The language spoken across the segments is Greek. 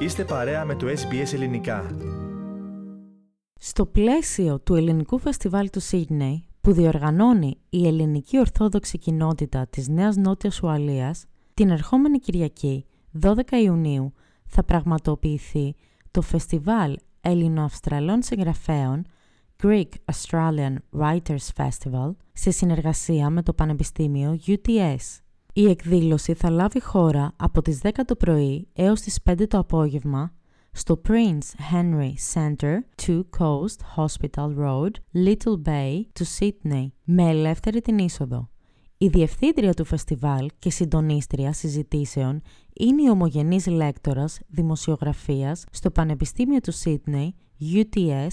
Είστε παρέα με το SBS Ελληνικά. Στο πλαίσιο του Ελληνικού Φεστιβάλ του Σίδνεϊ, που διοργανώνει η Ελληνική Ορθόδοξη Κοινότητα της Νέας Νότιας Ουαλίας, την ερχόμενη Κυριακή, 12 Ιουνίου, θα πραγματοποιηθεί το Φεστιβάλ Ελληνοαυστραλών Συγγραφέων Greek Australian Writers Festival σε συνεργασία με το Πανεπιστήμιο UTS. Η εκδήλωση θα λάβει χώρα από τις 10 το πρωί έως τις 5 το απόγευμα στο Prince Henry Center, Two Coast Hospital Road, Little Bay του Sydney, με ελεύθερη την είσοδο. Η διευθύντρια του φεστιβάλ και συντονίστρια συζητήσεων είναι η ομογενής λέκτορας δημοσιογραφίας στο Πανεπιστήμιο του Sydney, UTS,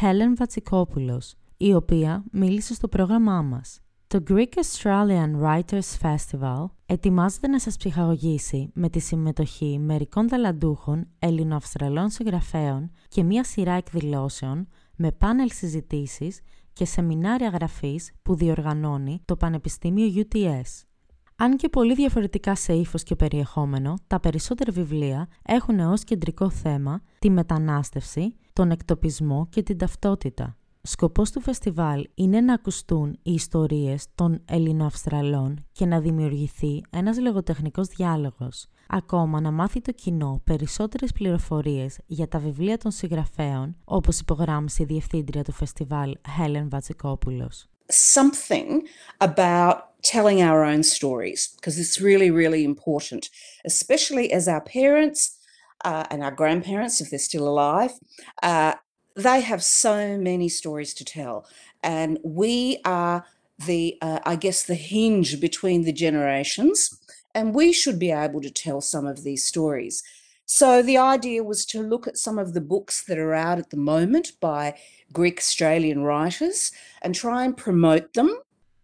Helen Βατσικόπουλος, η οποία μίλησε στο πρόγραμμά μας. Το Greek Australian Writers Festival ετοιμάζεται να σας ψυχαγωγήσει με τη συμμετοχή μερικών ταλαντούχων Ελληνοαυστραλών συγγραφέων και μία σειρά εκδηλώσεων με πάνελ συζητήσεις και σεμινάρια γραφής που διοργανώνει το Πανεπιστήμιο UTS. Αν και πολύ διαφορετικά σε ύφος και περιεχόμενο, τα περισσότερα βιβλία έχουν ως κεντρικό θέμα τη μετανάστευση, τον εκτοπισμό και την ταυτότητα. Σκοπός του φεστιβάλ είναι να ακουστούν οι ιστορίες των Ελληνοαυστραλών και να δημιουργηθεί ένας λογοτεχνικός διάλογος. Ακόμα να μάθει το κοινό περισσότερες πληροφορίες για τα βιβλία των συγγραφέων, όπως υπογράμμισε η διευθύντρια του φεστιβάλ Helen Βατσικόπουλος. Something about telling our own stories, because it's really, really important, especially as our parents uh, and our grandparents, if they're still alive, uh, they have so many stories to tell. And we are the, uh, I guess, the hinge between the generations. And we should be able to tell some of these stories. So the idea was to look at some of the books that are out at the moment by Greek Australian writers and try and promote them.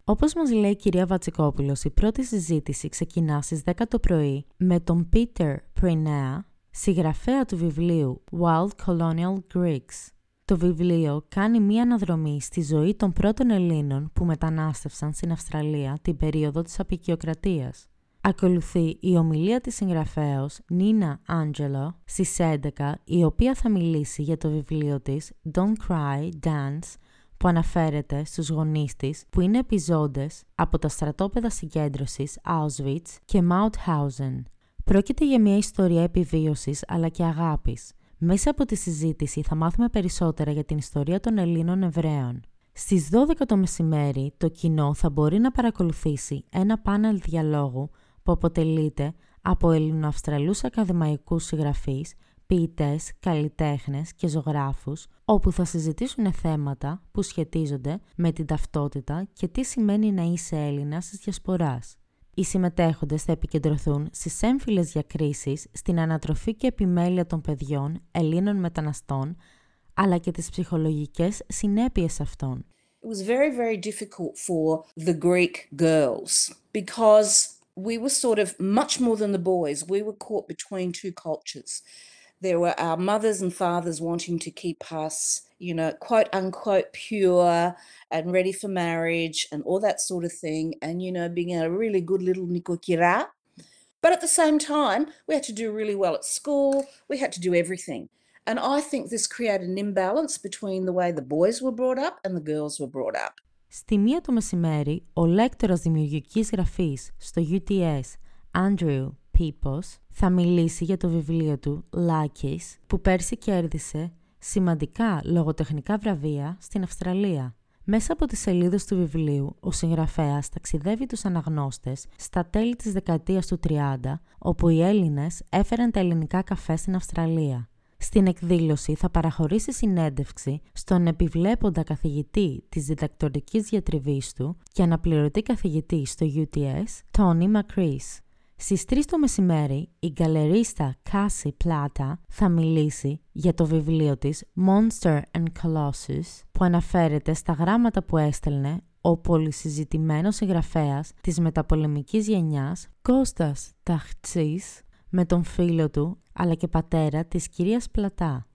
Όπως μας λέει η κυρία Βατσικόπουλος, η πρώτη συζήτηση ξεκινά στις 10 το πρωί με τον Peter Prenea, συγγραφέα του βιβλίου Wild Colonial Greeks. Το βιβλίο κάνει μία αναδρομή στη ζωή των πρώτων Ελλήνων που μετανάστευσαν στην Αυστραλία την περίοδο της απεικιοκρατίας. Ακολουθεί η ομιλία της συγγραφέως Νίνα Άντζελο στις 11, η οποία θα μιλήσει για το βιβλίο της Don't Cry, Dance, που αναφέρεται στους γονείς της που είναι επιζώντες από τα στρατόπεδα συγκέντρωσης Auschwitz και Mauthausen. Πρόκειται για μια ιστορία επιβίωσης αλλά και αγάπης, μέσα από τη συζήτηση θα μάθουμε περισσότερα για την ιστορία των Ελλήνων Εβραίων. Στις 12 το μεσημέρι το κοινό θα μπορεί να παρακολουθήσει ένα πάνελ διαλόγου που αποτελείται από Ελληνοαυστραλούς ακαδημαϊκούς συγγραφείς, ποιητές, καλλιτέχνες και ζωγράφους, όπου θα συζητήσουν θέματα που σχετίζονται με την ταυτότητα και τι σημαίνει να είσαι Έλληνας της διασποράς. Οι συμμετέχοντες θα επικεντρωθούν στις έμφυλες διακρίσεις, στην ανατροφή και επιμέλεια των παιδιών Ελλήνων μεταναστών, αλλά και τις ψυχολογικές συνέπειες αυτών. It was very, very difficult for the Greek girls because we were sort of much more than the boys. We were caught between two cultures. There were our mothers and fathers wanting to keep us, you know, quote unquote pure and ready for marriage and all that sort of thing. And, you know, being a really good little nikokira. But at the same time, we had to do really well at school. We had to do everything. And I think this created an imbalance between the way the boys were brought up and the girls were brought up. Στη μία το μεσημέρι, ο λέκτορας δημιουργικής γραφής στο UTS, Andrew Pipos, θα μιλήσει για το βιβλίο του Lakis, που πέρσι κέρδισε σημαντικά λογοτεχνικά βραβεία στην Αυστραλία. Μέσα από τις σελίδες του βιβλίου, ο συγγραφέας ταξιδεύει τους αναγνώστες στα τέλη της δεκαετίας του 30, όπου οι Έλληνες έφεραν τα ελληνικά καφέ στην Αυστραλία. Στην εκδήλωση θα παραχωρήσει συνέντευξη στον επιβλέποντα καθηγητή της διδακτορικής διατριβής του και αναπληρωτή καθηγητή στο UTS, Tony Macris. Στις 3 το μεσημέρι, η γκαλερίστα Κάση Πλάτα θα μιλήσει για το βιβλίο της Monster and Colossus που αναφέρεται στα γράμματα που έστελνε ο πολυσυζητημένος συγγραφέας της μεταπολεμικής γενιάς Κώστας Ταχτσής με τον φίλο του αλλά και πατέρα της κυρίας Πλατά.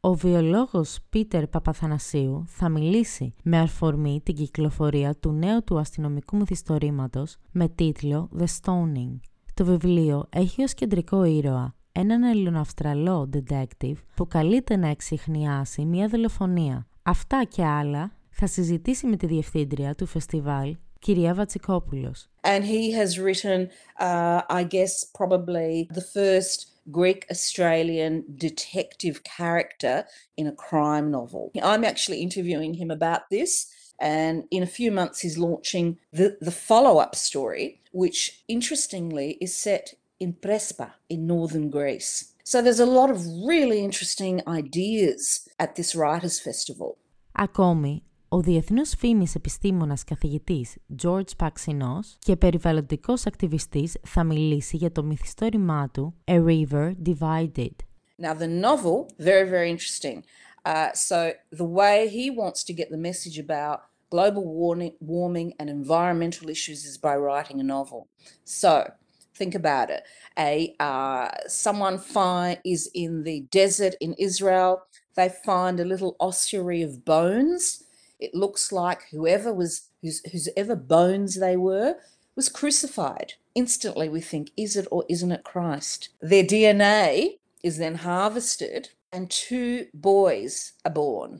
Ο βιολόγος Πίτερ Παπαθανασίου θα μιλήσει με αφορμή την κυκλοφορία του νέου του αστυνομικού μυθιστορήματος με τίτλο «The Stoning». Το βιβλίο έχει ως κεντρικό ήρωα έναν Ελληνοαυστραλό detective που καλείται να εξηχνιάσει μια δολοφονία. Αυτά και άλλα θα συζητήσει με τη διευθύντρια του φεστιβάλ, κυρία Βατσικόπουλος. And he has written, uh, I guess, probably the first Greek Australian detective character in a crime novel. I'm actually interviewing him about this. And in a few months, he's launching the, the follow up story, which interestingly is set in Prespa in northern Greece. So there's a lot of really interesting ideas at this Writers' Festival. Ακόμη, ο διεθνούς φήμης επιστήμονας καθηγητής George Παξινός και περιβαλλοντικός ακτιβιστής θα μιλήσει για το μυθιστόρημά του A River Divided. Now the novel, very, very interesting. Uh, so the way he wants to get the message about global warming, warming and environmental issues is by writing a novel. So think about it. A uh, someone find, is in the desert in Israel. They find a little ossuary of bones it looks like whoever was whose whosever bones they were was crucified. Instantly we think, is it or isn't it Christ? Their DNA is then harvested and two boys are born.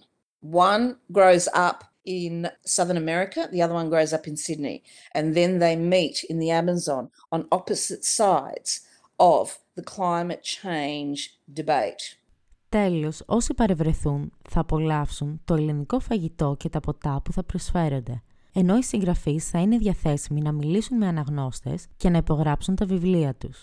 One grows up in Southern America, the other one grows up in Sydney, and then they meet in the Amazon on opposite sides of the climate change debate. Τέλος, όσοι παρευρεθούν θα απολαύσουν το ελληνικό φαγητό και τα ποτά που θα προσφέρονται, ενώ οι συγγραφείς θα είναι διαθέσιμοι να μιλήσουν με αναγνώστες και να υπογράψουν τα βιβλία τους.